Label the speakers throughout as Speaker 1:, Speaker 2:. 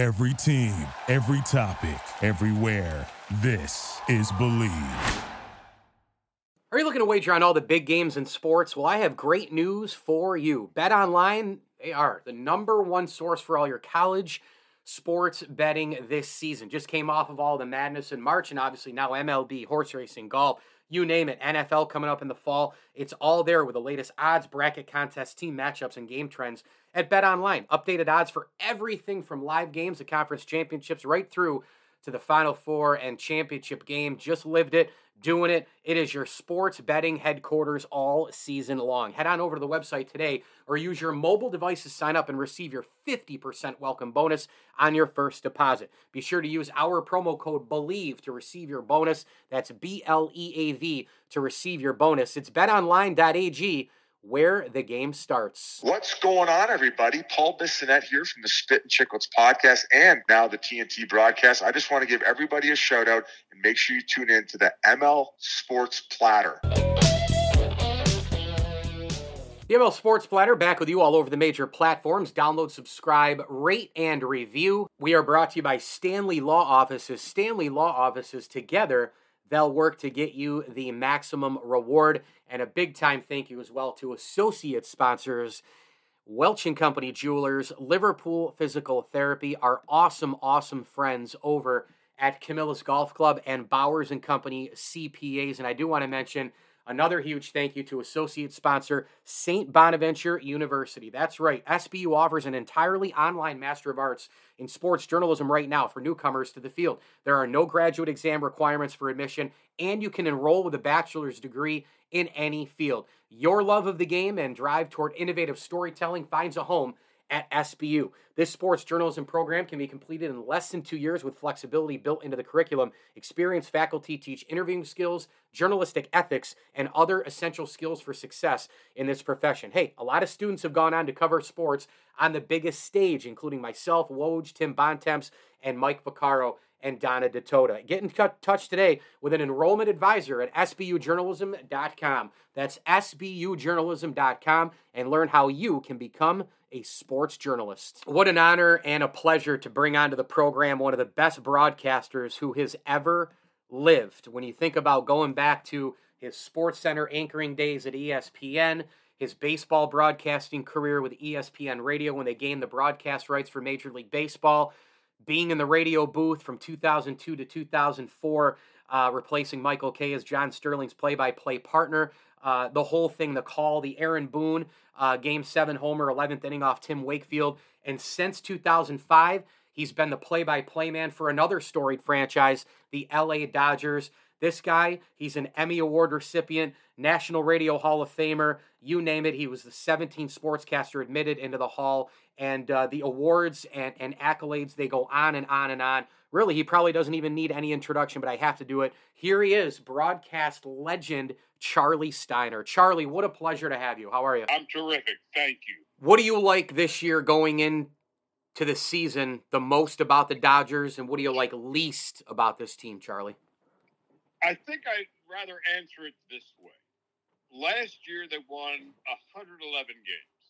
Speaker 1: Every team, every topic, everywhere. This is Bleav.
Speaker 2: Are you looking to wager on all the big games in sports? Well, I have great news for you. Bet Online, they are the number one source for all your college sports betting this season. Just came off of all the madness in March, and obviously now MLB, horse racing, golf, you name it. NFL coming up in the fall. It's all there with the latest odds, bracket contests, team matchups, and game trends at Bet Online. Updated odds for everything from live games to conference championships right through to the Final Four and championship game. Just lived it, doing it. It is your sports betting headquarters all season long. Head on over to the website today or use your mobile device to sign up and receive your 50% welcome bonus on your first deposit. Be sure to use our promo code BLEAV to receive your bonus. That's B L E A V to receive your bonus. It's betonline.ag where the game starts.
Speaker 3: What's going on, everybody? Paul Bissonette here from the Spit and Chicklets podcast and now the TNT broadcast. I just want to give everybody a shout out and make sure you tune in to the ML Sports Platter.
Speaker 2: The ML Sports Platter back with you all over the major platforms. Download, subscribe, rate, and review. We are brought to you by Stanley Law Offices. Stanley Law Offices together They'll work to get you the maximum reward. And a big time thank you as well to associate sponsors Welch and Company Jewelers, Liverpool Physical Therapy, our awesome, awesome friends over at Camillus Golf Club and Bowers and Company CPAs. And I do want to mention Another huge thank you to associate sponsor St. Bonaventure University. That's right, SBU offers an entirely online Master of Arts in sports journalism right now for newcomers to the field. There are no graduate exam requirements for admission, and you can enroll with a bachelor's degree in any field. Your love of the game and drive toward innovative storytelling finds a home at SBU. This sports journalism program can be completed in less than two years with flexibility built into the curriculum. Experienced faculty teach interviewing skills, journalistic ethics, and other essential skills for success in this profession. Hey, a lot of students have gone on to cover sports on the biggest stage, including myself, Woj, Tim Bontemps, and Mike Vaccaro and Donna Ditota. Get in touch today with an enrollment advisor at sbujournalism.com. That's sbujournalism.com and learn how you can become a sports journalist. What an honor and a pleasure to bring onto the program one of the best broadcasters who has ever lived. When you think about going back to his SportsCenter anchoring days at ESPN, his baseball broadcasting career with ESPN Radio when they gained the broadcast rights for Major League Baseball, being in the radio booth from 2002 to 2004, uh, replacing Michael Kay as John Sterling's play by play partner. Uh, the whole thing, the call, the Aaron Boone uh, game seven homer, 11th inning off Tim Wakefield. And since 2005, he's been the play by play man for another storied franchise, the LA Dodgers. This guy, he's an Emmy Award recipient, National Radio Hall of Famer, you name it. He was the 17th sportscaster admitted into the Hall. And uh, the awards and, and accolades, they go on and on and on. Really, he probably doesn't even need any introduction, but I have to do it. Here he is, broadcast legend Charley Steiner. Charley, what a pleasure to have you. How are you?
Speaker 4: I'm terrific. Thank you.
Speaker 2: What do you like this year going in to the season the most about the Dodgers, and what do you like least about this team, Charley?
Speaker 4: I think I'd rather answer it this way. Last year, they won 111 games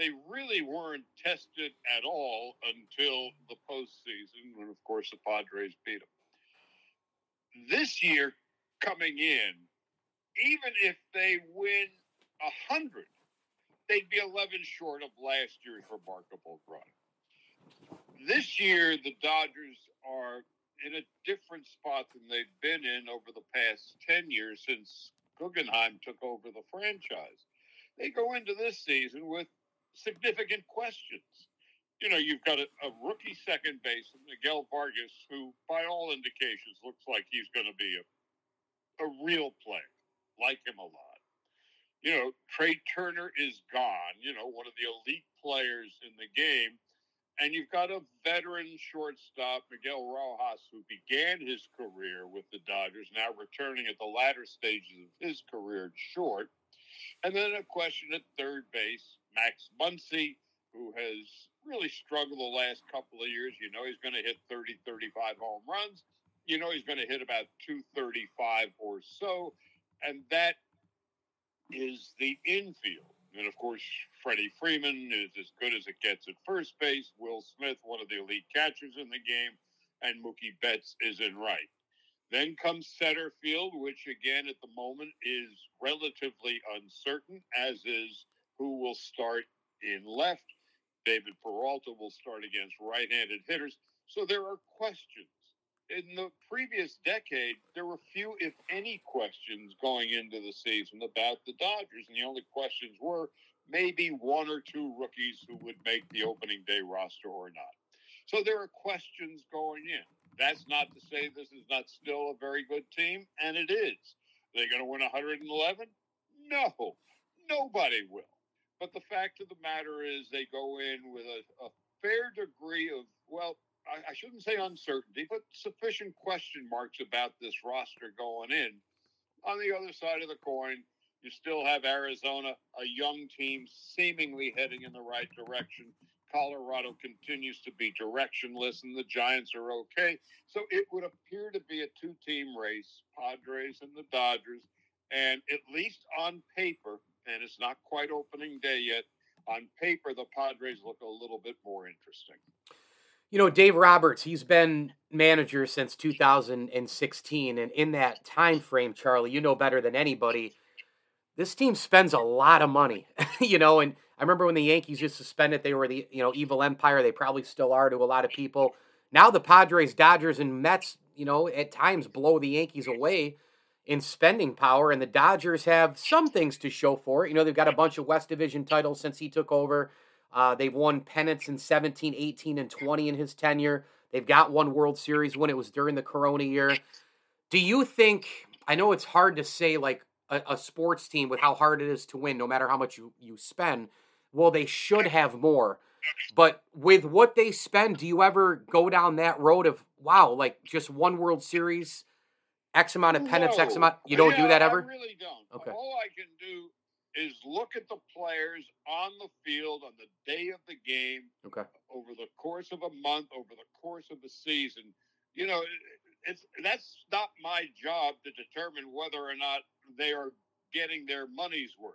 Speaker 4: they really weren't tested at all until the postseason, when, of course, the Padres beat them. This year, coming in, even if they win 100, they'd be 11 short of last year's remarkable run. This year, the Dodgers are in a different spot than they've been in over the past 10 years since Guggenheim took over the franchise. They go into this season with significant questions. You know, you've got a, a rookie second baseman, Miguel Vargas, who, by all indications, looks like he's going to be a, a real player. Like him a lot. You know, Trea Turner is gone, you know, one of the elite players in the game. And you've got a veteran shortstop, Miguel Rojas, who began his career with the Dodgers, now returning at the latter stages of his career short. And then a question at third base Max Muncy, who has really struggled the last couple of years. You know he's going to hit 30, 35 home runs. You know he's going to hit about 235 or so. And that is the infield. And of course, Freddie Freeman is as good as it gets at first base. Will Smith, one of the elite catchers in the game, and Mookie Betts is in right. Then comes center field, which again at the moment is relatively uncertain, as is who will start in left. David Peralta will start against right handed hitters. So there are questions. In the previous decade, there were few, if any, questions going into the season about the Dodgers. And the only questions were maybe one or two rookies who would make the opening day roster or not. So there are questions going in. That's not to say this is not still a very good team, and it is. Are they going to win 111? No, nobody will. But the fact of the matter is, they go in with a, a fair degree of, well, I, I shouldn't say uncertainty, but sufficient question marks about this roster going in. On the other side of the coin, you still have Arizona, a young team seemingly heading in the right direction. Colorado continues to be directionless, and the Giants are okay. So it would appear to be a two team race Padres and the Dodgers. And at least on paper, and it's not quite opening day yet, on paper, the Padres look a little bit more interesting.
Speaker 2: You know, Dave Roberts, he's been manager since 2016. And in that time frame, Charley, you know better than anybody, this team spends a lot of money, you know, and I remember when the Yankees just suspended, they were the you know evil empire. They probably still are to a lot of people. Now the Padres, Dodgers, and Mets, you know, at times blow the Yankees away in spending power, and the Dodgers have some things to show for it. You know, they've got a bunch of West Division titles since he took over. Uh, they've won pennants in 17, 18, and 20 in his tenure. They've got one World Series when it was during the Corona year. Do you think? I know it's hard to say like a, a sports team with how hard it is to win, no matter how much you you spend well, they should have more. But with what they spend, do you ever go down that road of wow, like just one World Series, X amount of pennants, no. X amount? You don't
Speaker 4: yeah,
Speaker 2: do that ever?
Speaker 4: I really don't. Okay. All I can do is look at the players on the field on the day of the game.
Speaker 2: Okay.
Speaker 4: Over the course of a month, over the course of a season, you know, it's that's not my job to determine whether or not they are getting their money's worth.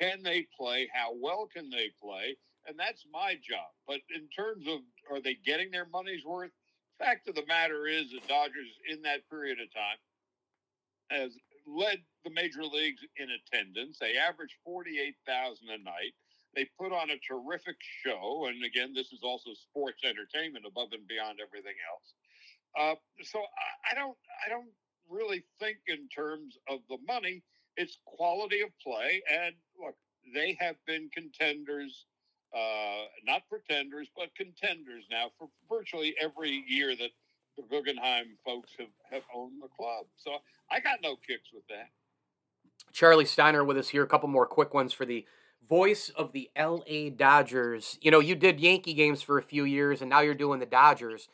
Speaker 4: Can they play? How well can they play? And that's my job. But in terms of are they getting their money's worth? Fact of the matter is, the Dodgers in that period of time has led the major leagues in attendance. They average 48,000 a night. They put on a terrific show. And again, this is also sports entertainment above and beyond everything else. Uh, so I, I don't, I don't really think in terms of the money it's quality of play. And look, they have been contenders, uh, not pretenders, but contenders now for virtually every year that the Guggenheim folks have, have owned the club. So I got no kicks with that.
Speaker 2: Charley Steiner with us here. A couple more quick ones for the voice of the LA Dodgers. You know, you did Yankee games for a few years, and now you're doing the Dodgers.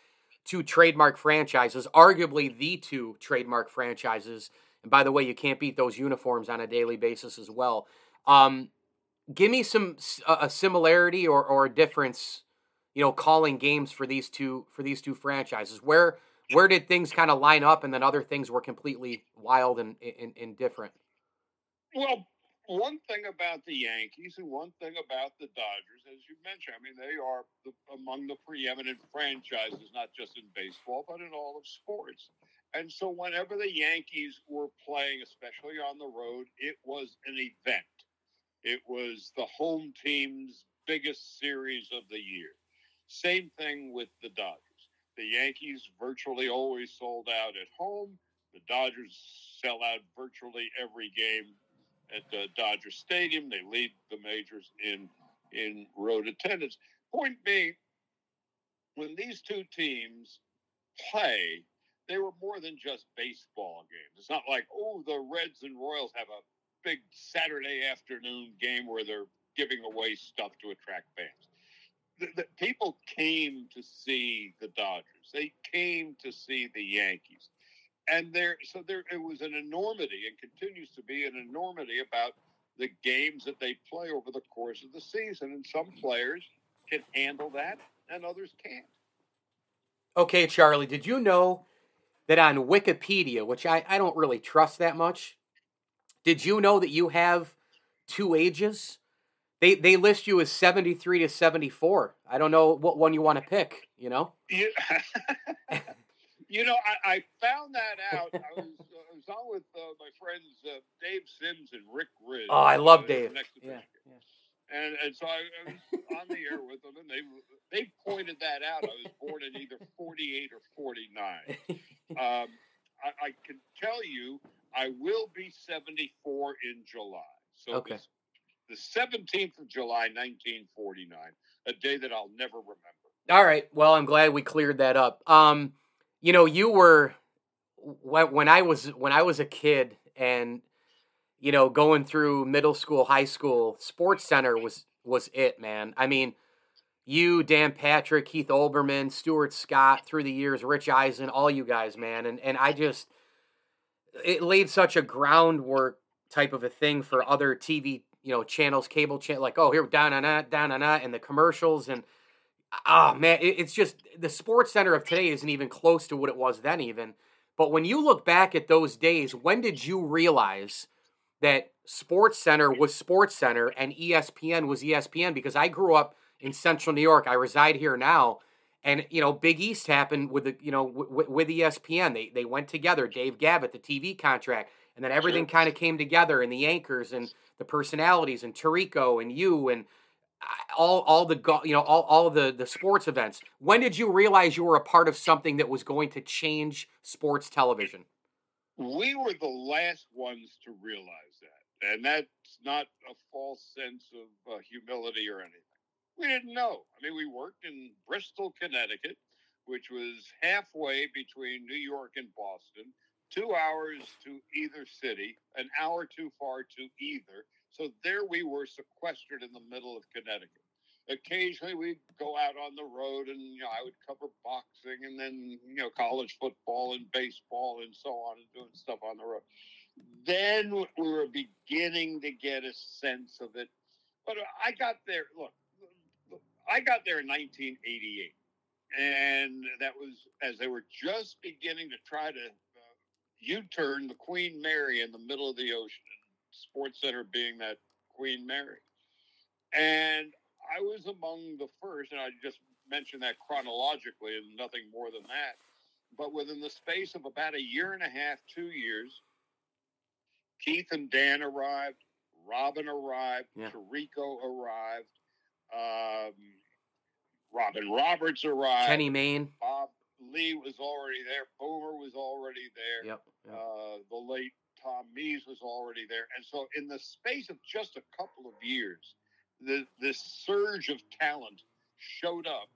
Speaker 2: Two trademark franchises, arguably the two trademark franchises and by the way, you can't beat those uniforms on a daily basis as well. Um, give me some a similarity or, or a difference, you know, calling games for these two for these two franchises. Where where did things kind of line up, and then other things were completely wild and, and, and different?
Speaker 4: Well, one thing about the Yankees and one thing about the Dodgers, as you mentioned, I mean, they are the, among the preeminent franchises, not just in baseball, but in all of sports. And so, whenever the Yankees were playing, especially on the road, it was an event. It was the home team's biggest series of the year. Same thing with the Dodgers. The Yankees virtually always sold out at home. The Dodgers sell out virtually every game at the Dodger Stadium. They lead the majors in in road attendance. Point being, when these two teams play, they were more than just baseball games. It's not like, oh, the Reds and Royals have a big Saturday afternoon game where they're giving away stuff to attract fans. The, people came to see the Dodgers. They came to see the Yankees, and there. So there, it was an enormity, and continues to be an enormity about the games that they play over the course of the season. And some players can handle that, and others can't.
Speaker 2: Okay, Charley, did you know that on Wikipedia, which I, I don't really trust that much, did you know that you have two ages? They they list you as 73 to 74. I don't know what one you want to pick, you know?
Speaker 4: You, you know, I, I, found that out. I was, uh, I was on with uh, my friends uh, Dave Sims and Rick Rizzs.
Speaker 2: Oh, I love Dave. Yeah, yeah.
Speaker 4: And, and so I, I, was on the air with them, and they they pointed that out. I was born in either 48 or 49. Um, I, I can tell you, I will be 74 in July. So
Speaker 2: okay.
Speaker 4: The 17th of July, 1949, a day that I'll never remember.
Speaker 2: All right. Well, I'm glad we cleared that up. Um, you know, you were when, I was when I was a kid and you know going through middle school, high school, SportsCenter was was it, man. I mean, you, Dan Patrick, Keith Olbermann, Stuart Scott, through the years, Rich Eisen, all you guys, man, and and I just it laid such a groundwork type of a thing for other TV, you know, channels, cable channel, like oh here down on that, down on that, and the commercials and oh man, it, it's just the SportsCenter of today isn't even close to what it was then, even. But when you look back at those days, when did you realize that SportsCenter was SportsCenter and ESPN was ESPN? Because I grew up in Central New York. I reside here now, and you know, Big East happened with the you know w- with ESPN. They they went together. Dave Gavitt, the TV contract, and then everything sure. kind of came together, and the anchors and the personalities, and Tirico and you and all all the you know all, all the the sports events. When did you realize you were a part of something that was going to change sports television?
Speaker 4: We were the last ones to realize that and that's not a false sense of uh, humility or anything. We didn't know. I mean we worked in bristol connecticut which was halfway between new york and boston two hours to either city an hour too far to either so there we were sequestered in the middle of Connecticut. Occasionally we'd go out on the road and you know I would cover boxing and then you know college football and baseball and so on and doing stuff on the road. Then we were beginning to get a sense of it. But I got there, look, I got there in 1988. And that was as they were just beginning to try to uh, U turn the Queen Mary in the middle of the ocean SportsCenter being that Queen Mary. And I was among the first, and I just mentioned that chronologically and nothing more than that. But within the space of about a year and a half, two years, Keith and Dan arrived, Robin arrived, yeah. Tirico arrived, um, Robin Roberts arrived,
Speaker 2: Kenny Mayne,
Speaker 4: Bob Ley was already there, Boomer was already there,
Speaker 2: yep, yep.
Speaker 4: Uh, the late Tom Mees was already there. And so, in the space of just a couple of years, the, this surge of talent showed up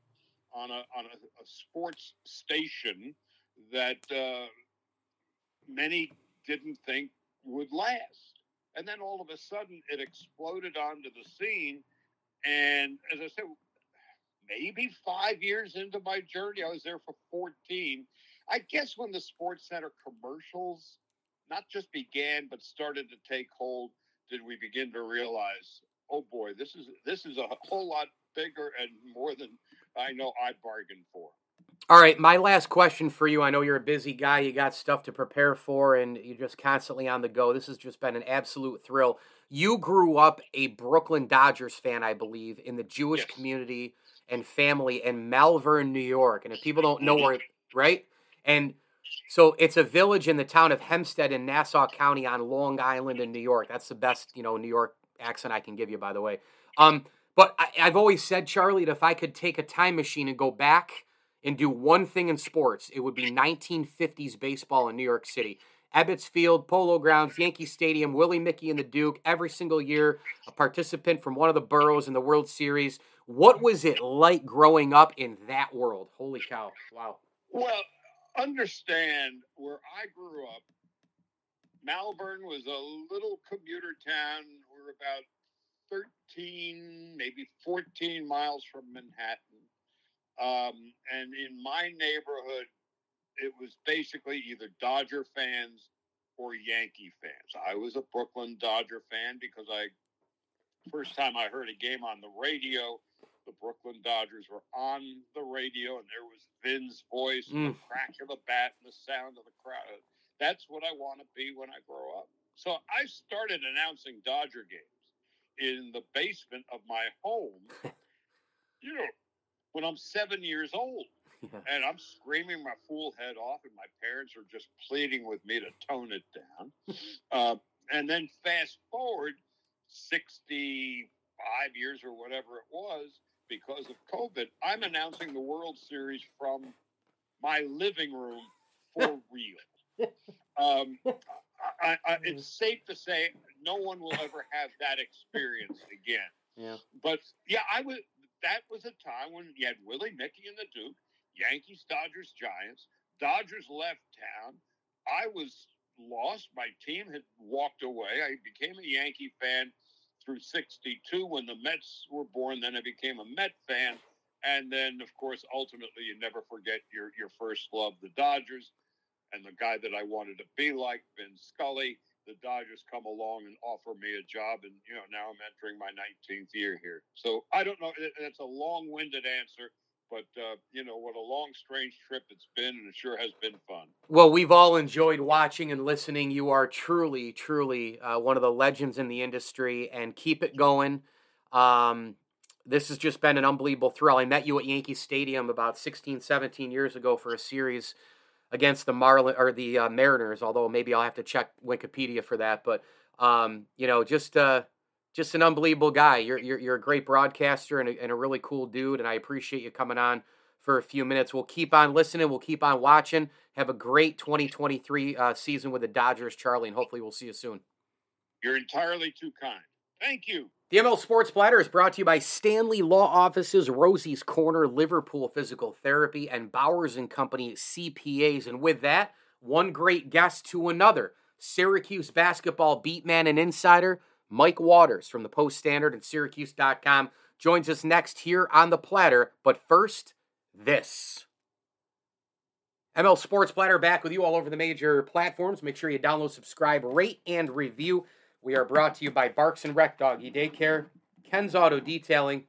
Speaker 4: on a, on a, a sports station that uh, many didn't think would last. And then all of a sudden, it exploded onto the scene. And as I said, maybe five years into my journey, I was there for 14. I guess when the SportsCenter commercials not just began but started to take hold did we begin to realize oh boy this is this is a whole lot bigger and more than i know i bargained for.
Speaker 2: All right my last question for you. I know you're a busy guy. You got stuff to prepare for and you're just constantly on the go. This has just been an absolute thrill. You grew up a brooklyn dodgers fan i believe in the jewish yes. community and family in malverne new york and if people don't know where right and so it's a village in the town of Hempstead in Nassau County on Long Island in New York. That's the best, you know, New York accent I can give you, by the way. Um, but I, I've always said, Charley, that if I could take a time machine and go back and do one thing in sports, it would be 1950s baseball in New York City. Ebbets Field, Polo Grounds, Yankee Stadium, Willie Mickey and the Duke, every single year, a participant from one of the boroughs in the World Series. What was it like growing up in that world? Holy cow. Wow.
Speaker 4: Well, understand where I grew up, Malverne was a little commuter town. We're about 13, maybe 14 miles from Manhattan. Um, and in my neighborhood, it was basically either Dodger fans or Yankee fans. I was a Brooklyn Dodger fan because I first time I heard a game on the radio the Brooklyn Dodgers were on the radio and there was Vin's voice, mm. the crack of the bat, and the sound of the crowd. That's what I want to be when I grow up. So I started announcing Dodger games in the basement of my home. you know, when I'm seven years old.
Speaker 2: Yeah.
Speaker 4: And I'm screaming my fool head off, and my parents are just pleading with me to tone it down. uh, and then fast forward 65 years or whatever it was, because of COVID, I'm announcing the World Series from my living room for real. Um, I, I, it's safe to say no one will ever have that experience again.
Speaker 2: Yeah.
Speaker 4: But yeah, I was. That was a time when you had Willie Mickey and the Duke, Yankees, Dodgers, Giants. Dodgers left town. I was lost. My team had walked away. I became a Yankee fan through 62 when the Mets were born. Then I became a Met fan. And then, of course, ultimately, you never forget your, your first love, the Dodgers, and the guy that I wanted to be like, Vin Scully. The Dodgers come along and offer me a job, and you know now I'm entering my 19th year here. So I don't know. That's a long-winded answer, but uh, you know what a long, strange trip it's been, and it sure has been fun.
Speaker 2: Well, we've all enjoyed watching and listening. You are truly, truly uh, one of the legends in the industry, and keep it going. Um, this has just been an unbelievable thrill. I met you at Yankee Stadium about 16, 17 years ago for a series against the Marlin or the uh, Mariners. Although maybe I'll have to check Wikipedia for that. But um, you know, just uh, just an unbelievable guy. You're you're, you're a great broadcaster and a, and a really cool dude. And I appreciate you coming on for a few minutes. We'll keep on listening. We'll keep on watching. Have a great 2023 uh, season with the Dodgers, Charley, and hopefully we'll see you soon.
Speaker 4: You're entirely too kind. Thank you.
Speaker 2: The ML Sports Platter is brought to you by Stanley Law Offices, Rosie's Corner, Liverpool Physical Therapy, and Bowers and Company CPAs. And with that, one great guest to another. Syracuse basketball beatman and insider Mike Waters from the Post Standard and Syracuse.com joins us next here on the platter. But first, this. ML Sports Platter back with you all over the major platforms. Make sure you download, subscribe, rate, and review. We are brought to you by Barks and Rec Doggy Daycare, Ken's Auto Detailing,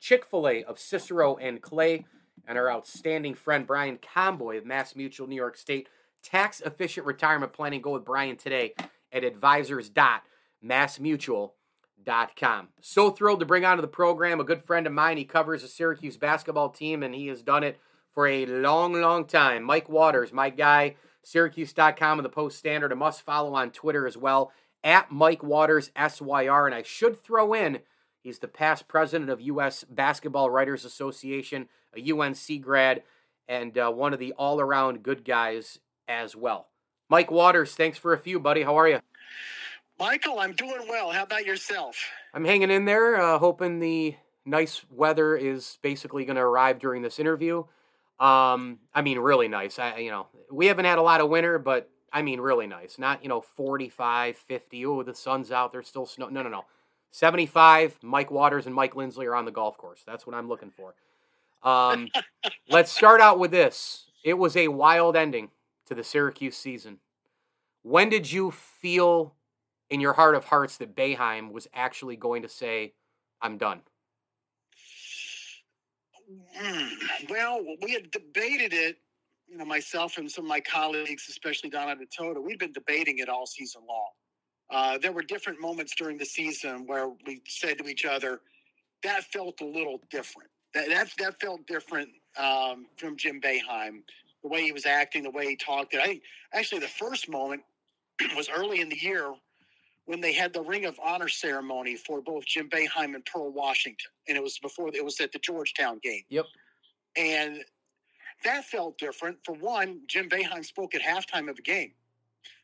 Speaker 2: Chick fil A of Cicero and Clay, and our outstanding friend Brian Comboy of Mass Mutual New York State. Tax efficient retirement planning. Go with Brian today at advisors.massmutual.com. So thrilled to bring onto the program a good friend of mine. He covers the Syracuse basketball team, and he has done it for a long, long time. Mike Waters, my guy, Syracuse.com and the Post Standard, a must follow on Twitter as well at Mike Waters SYR. And I should throw in, he's the past president of U.S. Basketball Writers Association, a UNC grad, and uh, one of the all around good guys as well. Mike Waters, thanks for a few, buddy. How are you?
Speaker 5: Michael, I'm doing well. How about yourself?
Speaker 2: I'm hanging in there, uh, hoping the nice weather is basically going to arrive during this interview. Um, I mean, really nice. I, you know, we haven't had a lot of winter, but I mean, really nice. Not, you know, 45, 50. Oh, the sun's out. There's still snow. No, no, no. 75. Mike Waters and Mike Lindsley are on the golf course. That's what I'm looking for. Um, let's start out with this. It was a wild ending to the Syracuse season. When did you feel in your heart of hearts that Boeheim was actually going to say, I'm done?
Speaker 5: Mm, well, we had debated it you know, myself and some of my colleagues, especially Donna Ditota, we've been debating it all season long. Uh, there were different moments during the season where we said to each other, that felt a little different. That that, that felt different um, from Jim Boeheim, the way he was acting, the way he talked. I actually the first moment was early in the year when they had the Ring of Honor ceremony for both Jim Boeheim and Pearl Washington, and it was before it was at the Georgetown game.
Speaker 2: Yep.
Speaker 5: And that felt different. For one, Jim Boeheim spoke at halftime of a game.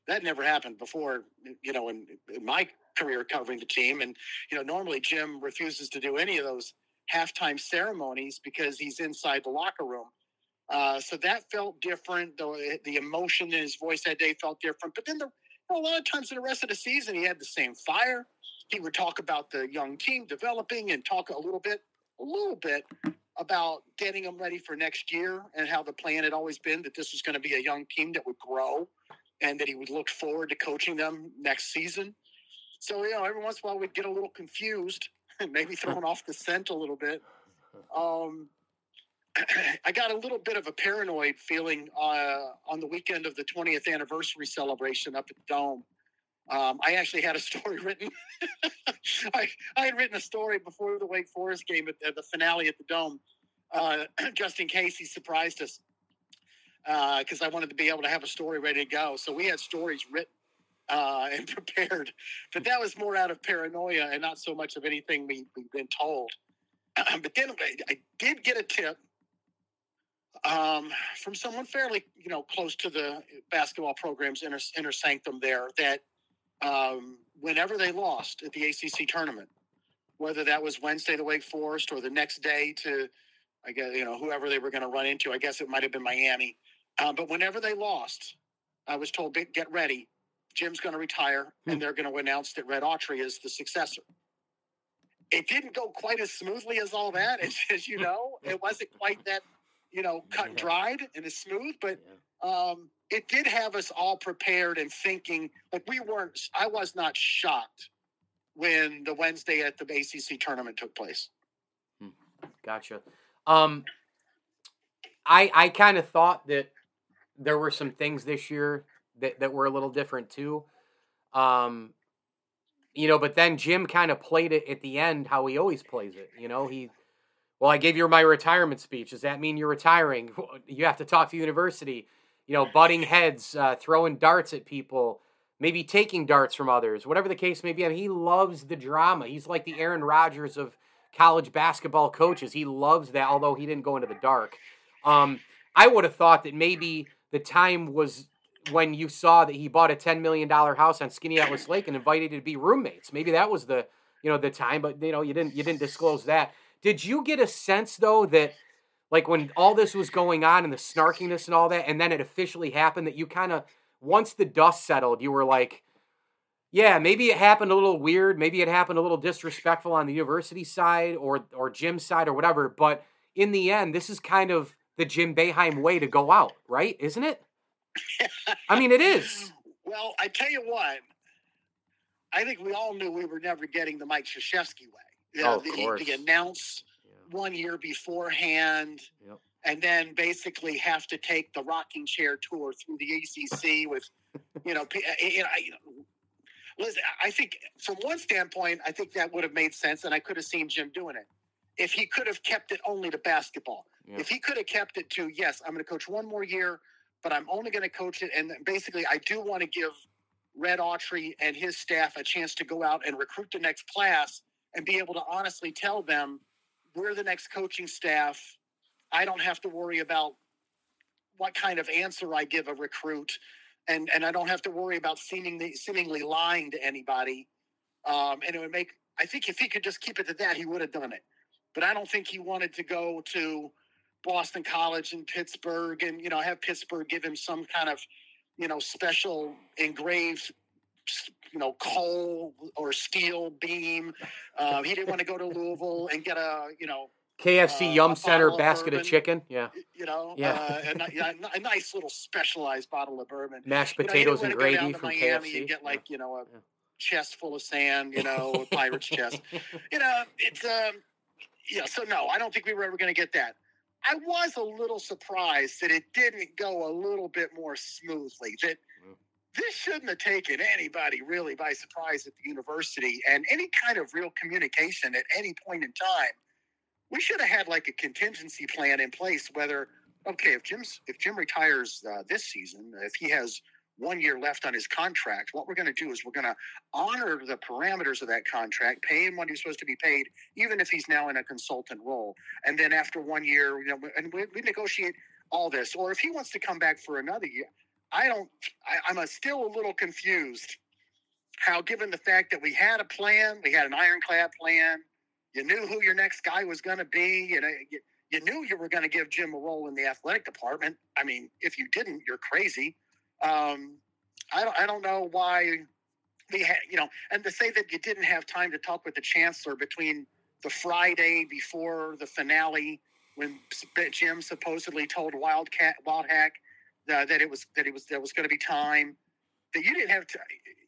Speaker 5: That never happened before, you know, in, in my career covering the team. And, you know, normally Jim refuses to do any of those halftime ceremonies because he's inside the locker room. Uh, so that felt different. The, the emotion in his voice that day felt different. But then the, a lot of times in the rest of the season, he had the same fire. He would talk about the young team developing and talk a little bit, a little bit about getting them ready for next year and how the plan had always been that this was going to be a young team that would grow and that he would look forward to coaching them next season. So, you know, every once in a while we'd get a little confused and maybe thrown off the scent a little bit. Um, I got a little bit of a paranoid feeling uh, on the weekend of the 20th anniversary celebration up at the Dome Um, I actually had a story written. I, I had written a story before the Wake Forest game at, at the finale at the Dome, uh, just in case he surprised us, because uh, I wanted to be able to have a story ready to go. So we had stories written uh, and prepared, but that was more out of paranoia and not so much of anything we, we've been told. but then I did get a tip um, from someone fairly, you know, close to the basketball program's inner, inner sanctum there that um, whenever they lost at the ACC tournament, whether that was Wednesday to Wake Forest or the next day to, I guess, you know, whoever they were going to run into, I guess it might have been Miami. Um, but whenever they lost, I was told, get ready. Jim's going to retire, and hmm. they're going to announce that Red Autry is the successor it didn't go quite as smoothly as all that, as, as you know. It wasn't quite that, you know, cut and dried and as smooth, but um, it did have us all prepared and thinking. Like we weren't. I was not shocked when the Wednesday at the ACC tournament took place.
Speaker 2: Hmm. Gotcha. Um, I I kind of thought that there were some things this year that that were a little different too. Um, you know, but then Jim kind of played it at the end how he always plays it. You know, he, well, I gave you my retirement speech. Does that mean you're retiring? You have to talk to university. You know, butting heads, uh, throwing darts at people, maybe taking darts from others, whatever the case may be. I mean, he loves the drama. He's like the Aaron Rodgers of college basketball coaches. He loves that, although he didn't go into the dark. Um, I would have thought that maybe the time was when you saw that he bought a $10 million house on Skaneateles Lake and invited you to be roommates. Maybe that was the, you know, the time, but you know, you didn't, you didn't disclose that. Did you get a sense though that like when all this was going on and the snarkiness and all that, and then it officially happened that you kind of, once the dust settled, you were like, yeah, maybe it happened a little weird. Maybe it happened a little disrespectful on the university side or, or Jim's side or whatever. But in the end, this is kind of the Jim Boeheim way to go out, right? Isn't it? I mean, it is.
Speaker 5: Well, I tell you what, I think we all knew we were never getting the Mike Krzyzewski way.
Speaker 2: You know, oh,
Speaker 5: the,
Speaker 2: course.
Speaker 5: the announce yeah. one year beforehand, yep. and then basically have to take the rocking chair tour through the ACC with, you know, uh, you know, you know listen, I think from one standpoint, I think that would have made sense, and I could have seen Jim doing it if he could have kept it only to basketball. If he could have kept it to yes, I'm going to coach one more year but I'm only going to coach it. And basically, I do want to give Red Autry and his staff a chance to go out and recruit the next class and be able to honestly tell them we're the next coaching staff. I don't have to worry about what kind of answer I give a recruit, and and I don't have to worry about seemingly seemingly lying to anybody. Um, and it would make I think if he could just keep it to that, he would have done it. But I don't think he wanted to go to Boston College in Pittsburgh, and you know have Pittsburgh give him some kind of you know special engraved you know coal or steel beam. Uh, he didn't want to go to Louisville and get a you know
Speaker 2: KFC uh, Yum Center basket of, of, chicken. Yeah,
Speaker 5: you know, yeah, uh, a, a, nice little specialized bottle of bourbon,
Speaker 2: mashed potatoes
Speaker 5: you
Speaker 2: know, and gravy from
Speaker 5: Miami
Speaker 2: KFC,
Speaker 5: and get like you know a yeah. chest full of sand, you know, a pirate's chest. You know, it's um, yeah. So no, I don't think we were ever going to get that. I was a little surprised that it didn't go a little bit more smoothly. That this shouldn't have taken anybody really by surprise at the university and any kind of real communication at any point in time. We should have had like a contingency plan in place. Whether okay, if Jim's if Jim retires uh, this season, if he has one year left on his contract. What we're going to do is we're going to honor the parameters of that contract, pay him what he's supposed to be paid, even if he's now in a consultant role. And then after one year, you know, and we, we negotiate all this. Or if he wants to come back for another year, I don't. I, I'm a, still a little confused. How, given the fact that we had a plan, we had an ironclad plan, you knew who your next guy was going to be, you know. You, you knew you were going to give Jim a role in the athletic department. I mean, if you didn't, you're crazy. Um, I don't, I don't know why we had, you know, and to say that you didn't have time to talk with the chancellor between the Friday before the finale when Jim supposedly told Wildcat Wildhack uh, that it was that it was there was going to be time that you didn't have to,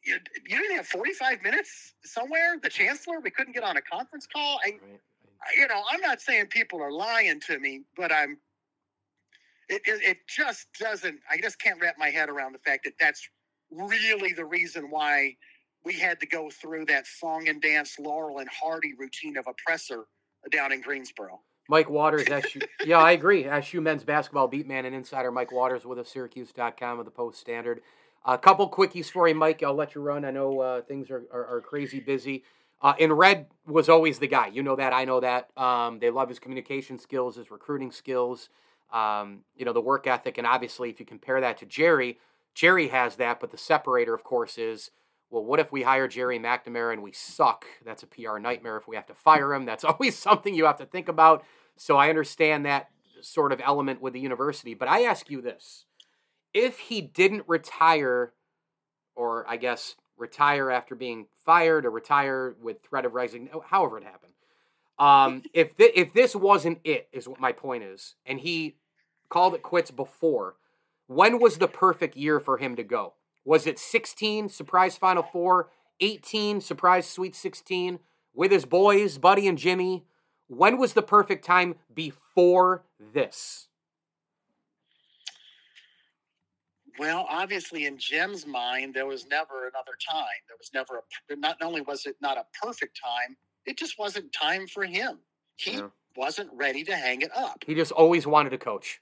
Speaker 5: you, you, didn't have 45 minutes somewhere the chancellor we couldn't get on a conference call I, right. you know I'm not saying people are lying to me but I'm it, it, it, just doesn't i just can't wrap my head around the fact that that's really the reason why we had to go through that song and dance Laurel and Hardy routine of oppressor down in Greensboro.
Speaker 2: Mike Waters, SU. yeah, I agree. SU men's basketball beat man and insider Mike Waters with a Syracuse.com of the Post Standard. A couple quickies for you, Mike. I'll let you run. I know uh, things are, are, are, crazy busy. Uh, and Red was always the guy. You know that. I know that. Um, they love his communication skills, his recruiting skills, um, you know, the work ethic. And obviously, if you compare that to Gerry, Gerry has that. But the separator, of course, is well, what if we hire Gerry McNamara and we suck? That's a PR nightmare if we have to fire him. That's always something you have to think about. So I understand that sort of element with the university. But I ask you this if he didn't retire, or I guess retire after being fired or retire with threat of resignation, however it happened. Um, if th- if this wasn't it, is what my point is, and he called it quits before, when was the perfect year for him to go? Was it 16, surprise Final Four, 18, surprise Sweet 16, with his boys, Buddy and Jimmy? When was the perfect time before this?
Speaker 5: Well, obviously, in Jim's mind, there was never another time. There was never a. Not only was it not a perfect time, it just wasn't time for him. He yeah. wasn't ready to hang it up.
Speaker 2: He just always wanted to coach.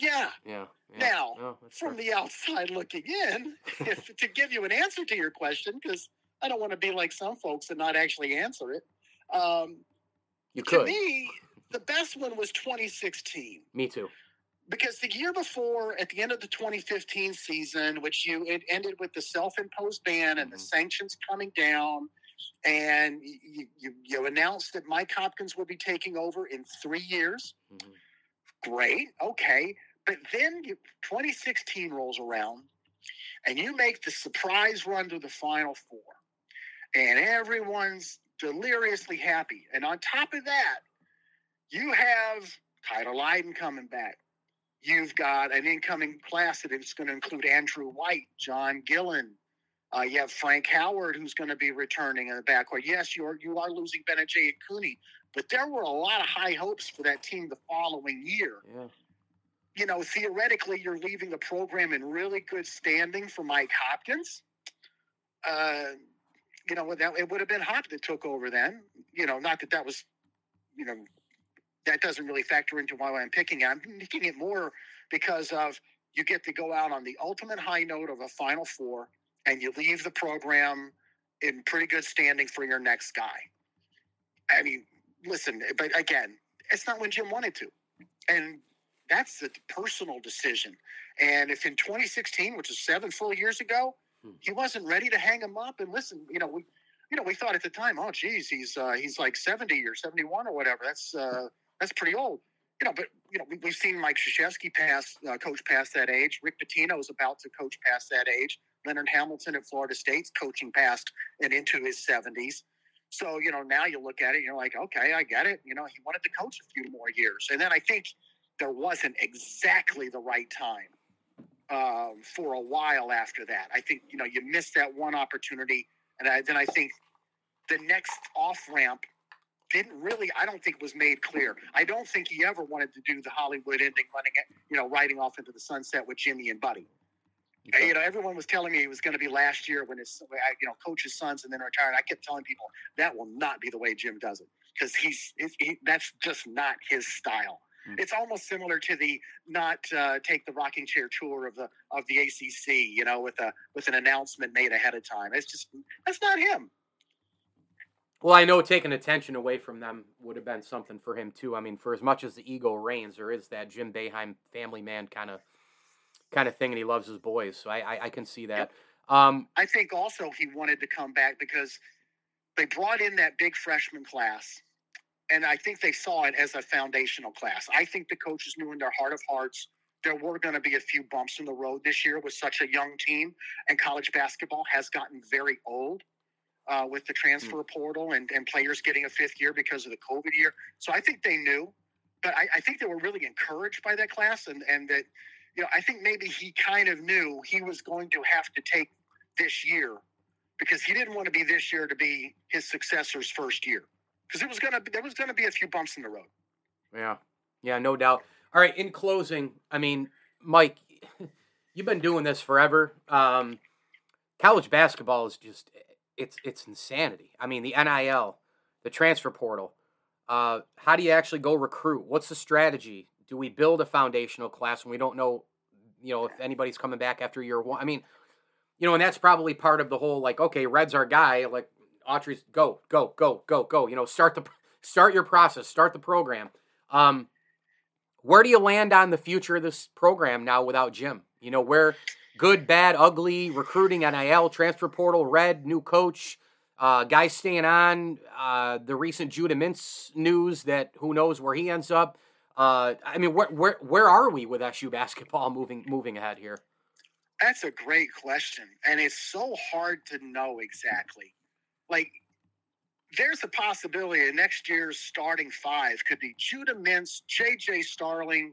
Speaker 5: Yeah.
Speaker 2: Yeah.
Speaker 5: yeah. Now, oh, from the outside looking in, if, to give you an answer to your question, because I don't want to be like some folks and not actually answer it. Um,
Speaker 2: you could.
Speaker 5: To me, the best one was 2016.
Speaker 2: Me too.
Speaker 5: Because the year before, at the end of the 2015 season, which you it ended with the self-imposed ban and mm-hmm. the sanctions coming down, and you, you, you, announced that Mike Hopkins would be taking over in three years. Mm-hmm. Great, okay. But then you, 2016 rolls around, and you make the surprise run to the Final Four, and everyone's deliriously happy. And on top of that, you have Tyler Lydon coming back. You've got an incoming class that is going to include Andrew White, John Gillon. Uh, you have Frank Howard, who's going to be returning in the backcourt. Yes, you are you are losing Gbinije and Cooney, but there were a lot of high hopes for that team the following year.
Speaker 2: Yeah
Speaker 5: you know, theoretically, you're leaving the program in really good standing for Mike Hopkins. Uh, you know, that it would have been Hop that took over then. You know, not that that was, you know, that doesn't really factor into why I'm picking it. I'm picking it more because of you get to go out on the ultimate high note of a Final Four, and you leave the program in pretty good standing for your next guy. I mean, listen, but again, it's not when Jim wanted to, and that's a personal decision. And if in 2016, which is seven full years ago, hmm. he wasn't ready to hang him up, and listen, you know, we, you know, we thought at the time, oh, geez, he's uh, he's like 70 or 71 or whatever. That's uh, that's pretty old, you know. But you know, we, have seen Mike Krzyzewski pass, uh, coach past that age. Rick Pitino is about to coach past that age. Leonard Hamilton at Florida State's coaching past and into his 70s. So you know, now you look at it, you're like, okay, I get it. You know, he wanted to coach a few more years, and then I think there wasn't exactly the right time um, for a while after that. I think you know you missed that one opportunity, and I, then I think the next off ramp didn't really. I don't think was made clear. I don't think he ever wanted to do the Hollywood ending, running it, you know, riding off into the sunset with Jimmy and Buddy. Okay. You know, everyone was telling me it was going to be last year when his, you know, coach's sons and then retired. I kept telling people that will not be the way Jim does it because he's he, that's just not his style. Mm. It's almost similar to the not uh, take the rocking chair tour of the of the ACC, you know, with a with an announcement made ahead of time. It's just that's not him.
Speaker 2: Well, I know taking attention away from them would have been something for him too. I mean, for as much as the ego reigns, there is that Jim Boeheim family man kind of kind of thing, and he loves his boys. So I I, I can see that. Yep. Um,
Speaker 5: I think also he wanted to come back because they brought in that big freshman class and I think they saw it as a foundational class. I think the coaches knew in their heart of hearts there were going to be a few bumps in the road this year with such a young team, and college basketball has gotten very old. Uh, with the transfer mm. portal and, and players getting a fifth year because of the COVID year. So I think they knew, but I, I think they were really encouraged by that class and, and that, you know, I think maybe he kind of knew he was going to have to take this year because he didn't want to be this year to be his successor's first year because it was gonna there was gonna be a few bumps in the road.
Speaker 2: Yeah, yeah, no doubt. All right, in closing, I mean, Mike, you've been doing this forever. Um, college basketball is just it's it's insanity. I mean, the NIL, the transfer portal. Uh, how do you actually go recruit? What's the strategy? Do we build a foundational class when we don't know, you know, if anybody's coming back after year one? I mean, you know, and that's probably part of the whole like, okay, Red's our guy. Like Autry's go, go, go, go, go. You know, start the start your process, start the program. Um, where do you land on the future of this program now without Jim? You know, where good, bad, ugly, recruiting, NIL, transfer portal, red, new coach, uh, guys staying on, uh, the recent Judah Mintz news that who knows where he ends up. Uh, I mean, where where where are we with SU basketball moving moving ahead here?
Speaker 5: That's a great question, and it's so hard to know exactly. Like, there's a possibility that next year's starting five could be Judah Mintz, J.J. Starling,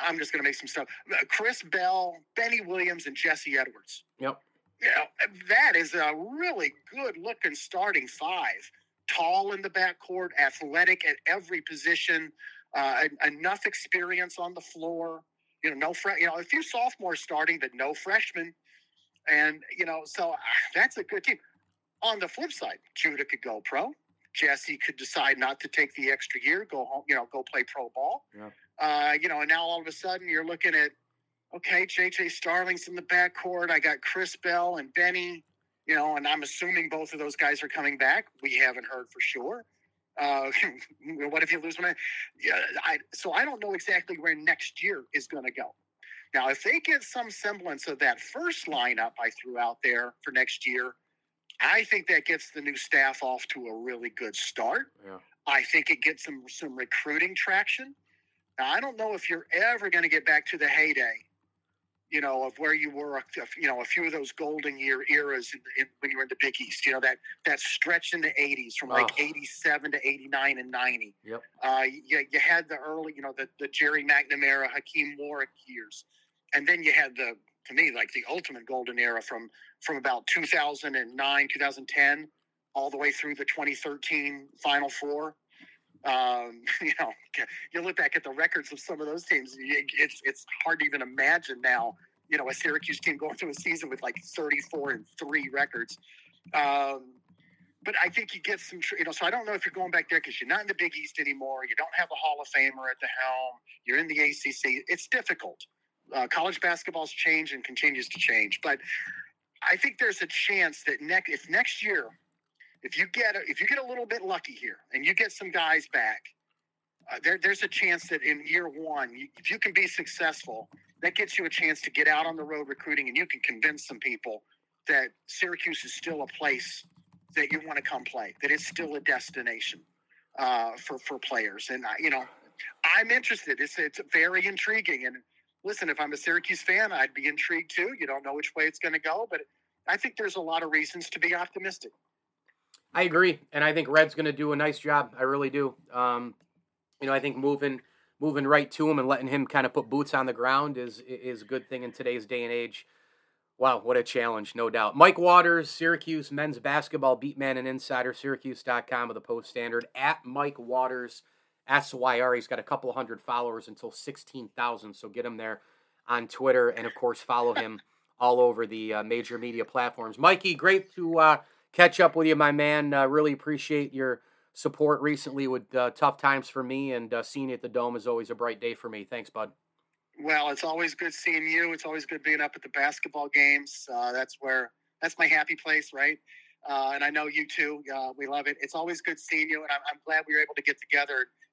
Speaker 5: I'm just going to make some stuff. Chris Bell, Benny Williams, and Jesse Edwards.
Speaker 2: Yep.
Speaker 5: You know, that is a really good looking starting five. Tall in the backcourt, athletic at every position, uh, enough experience on the floor. You know, no fre- you know, a few sophomores starting, but no freshmen. And you know, so uh, that's a good team. On the flip side, Judah could go pro. Jesse could decide not to take the extra year, go home, you know, go play pro ball.
Speaker 2: Yeah.
Speaker 5: Uh, you know, and now all of a sudden you're looking at, okay, JJ Starling's in the backcourt. I got Chris Bell and Benny, you know, and I'm assuming both of those guys are coming back. We haven't heard for sure. Uh, what if you lose one? Yeah, I, so I don't know exactly where next year is going to go. Now, if they get some semblance of that first lineup I threw out there for next year, I think that gets the new staff off to a really good start.
Speaker 2: Yeah.
Speaker 5: I think it gets some some recruiting traction. Now, I don't know if you're ever going to get back to the heyday, you know, of where you were, you know, a few of those golden year eras in, in, when you were in the Big East. You know that that stretch in the '80s from like
Speaker 2: Oh.
Speaker 5: '87 to '89 and '90.
Speaker 2: Yep.
Speaker 5: Uh, you, you had the early, you know, the, the Gerry McNamara, Hakim Warrick years, and then you had the, to me, like the ultimate golden era from from about 2009, 2010, all the way through the 2013 Final Four. Um, you know, you look back at the records of some of those teams, it's it's hard to even imagine now. You know, a Syracuse team going through a season with like 34 and three records. Um, but I think you get some, you know. So I don't know if you're going back there because you're not in the Big East anymore. You don't have a Hall of Famer at the helm. You're in the ACC. It's difficult. Uh, college basketball's changed and continues to change, but I think there's a chance that next, if next year, if you get a, if you get a little bit lucky here and you get some guys back, uh, there, there's a chance that in year one, you, if you can be successful, that gets you a chance to get out on the road recruiting, and you can convince some people that Syracuse is still a place that you want to come play, that it's still a destination uh, for for players. And you know, I'm interested. It's it's very intriguing. And listen, if I'm a Syracuse fan, I'd be intrigued too. You don't know which way it's going to go, but I think there's a lot of reasons to be optimistic.
Speaker 2: I agree, and I think Red's going to do a nice job. I really do. Um, you know, I think moving moving right to him and letting him kind of put boots on the ground is is a good thing in today's day and age. Wow, what a challenge, no doubt. Mike Waters, Syracuse men's basketball beat man and insider, Syracuse.com of the Post Standard at Mike Waters, SYR. He's got a couple hundred followers until 16,000, so get him there on Twitter and, of course, follow him all over the uh, major media platforms. Mikey, great to uh, catch up with you, my man. Uh, really appreciate your support recently with uh, tough times for me, and uh, seeing you at the Dome is always a bright day for me. Thanks, bud.
Speaker 5: Well, it's always good seeing you. It's always good being up at the basketball games. Uh, that's where that's my happy place, right? Uh, and I know you too. Uh, we love it. It's always good seeing you, and I'm, I'm glad we were able to get together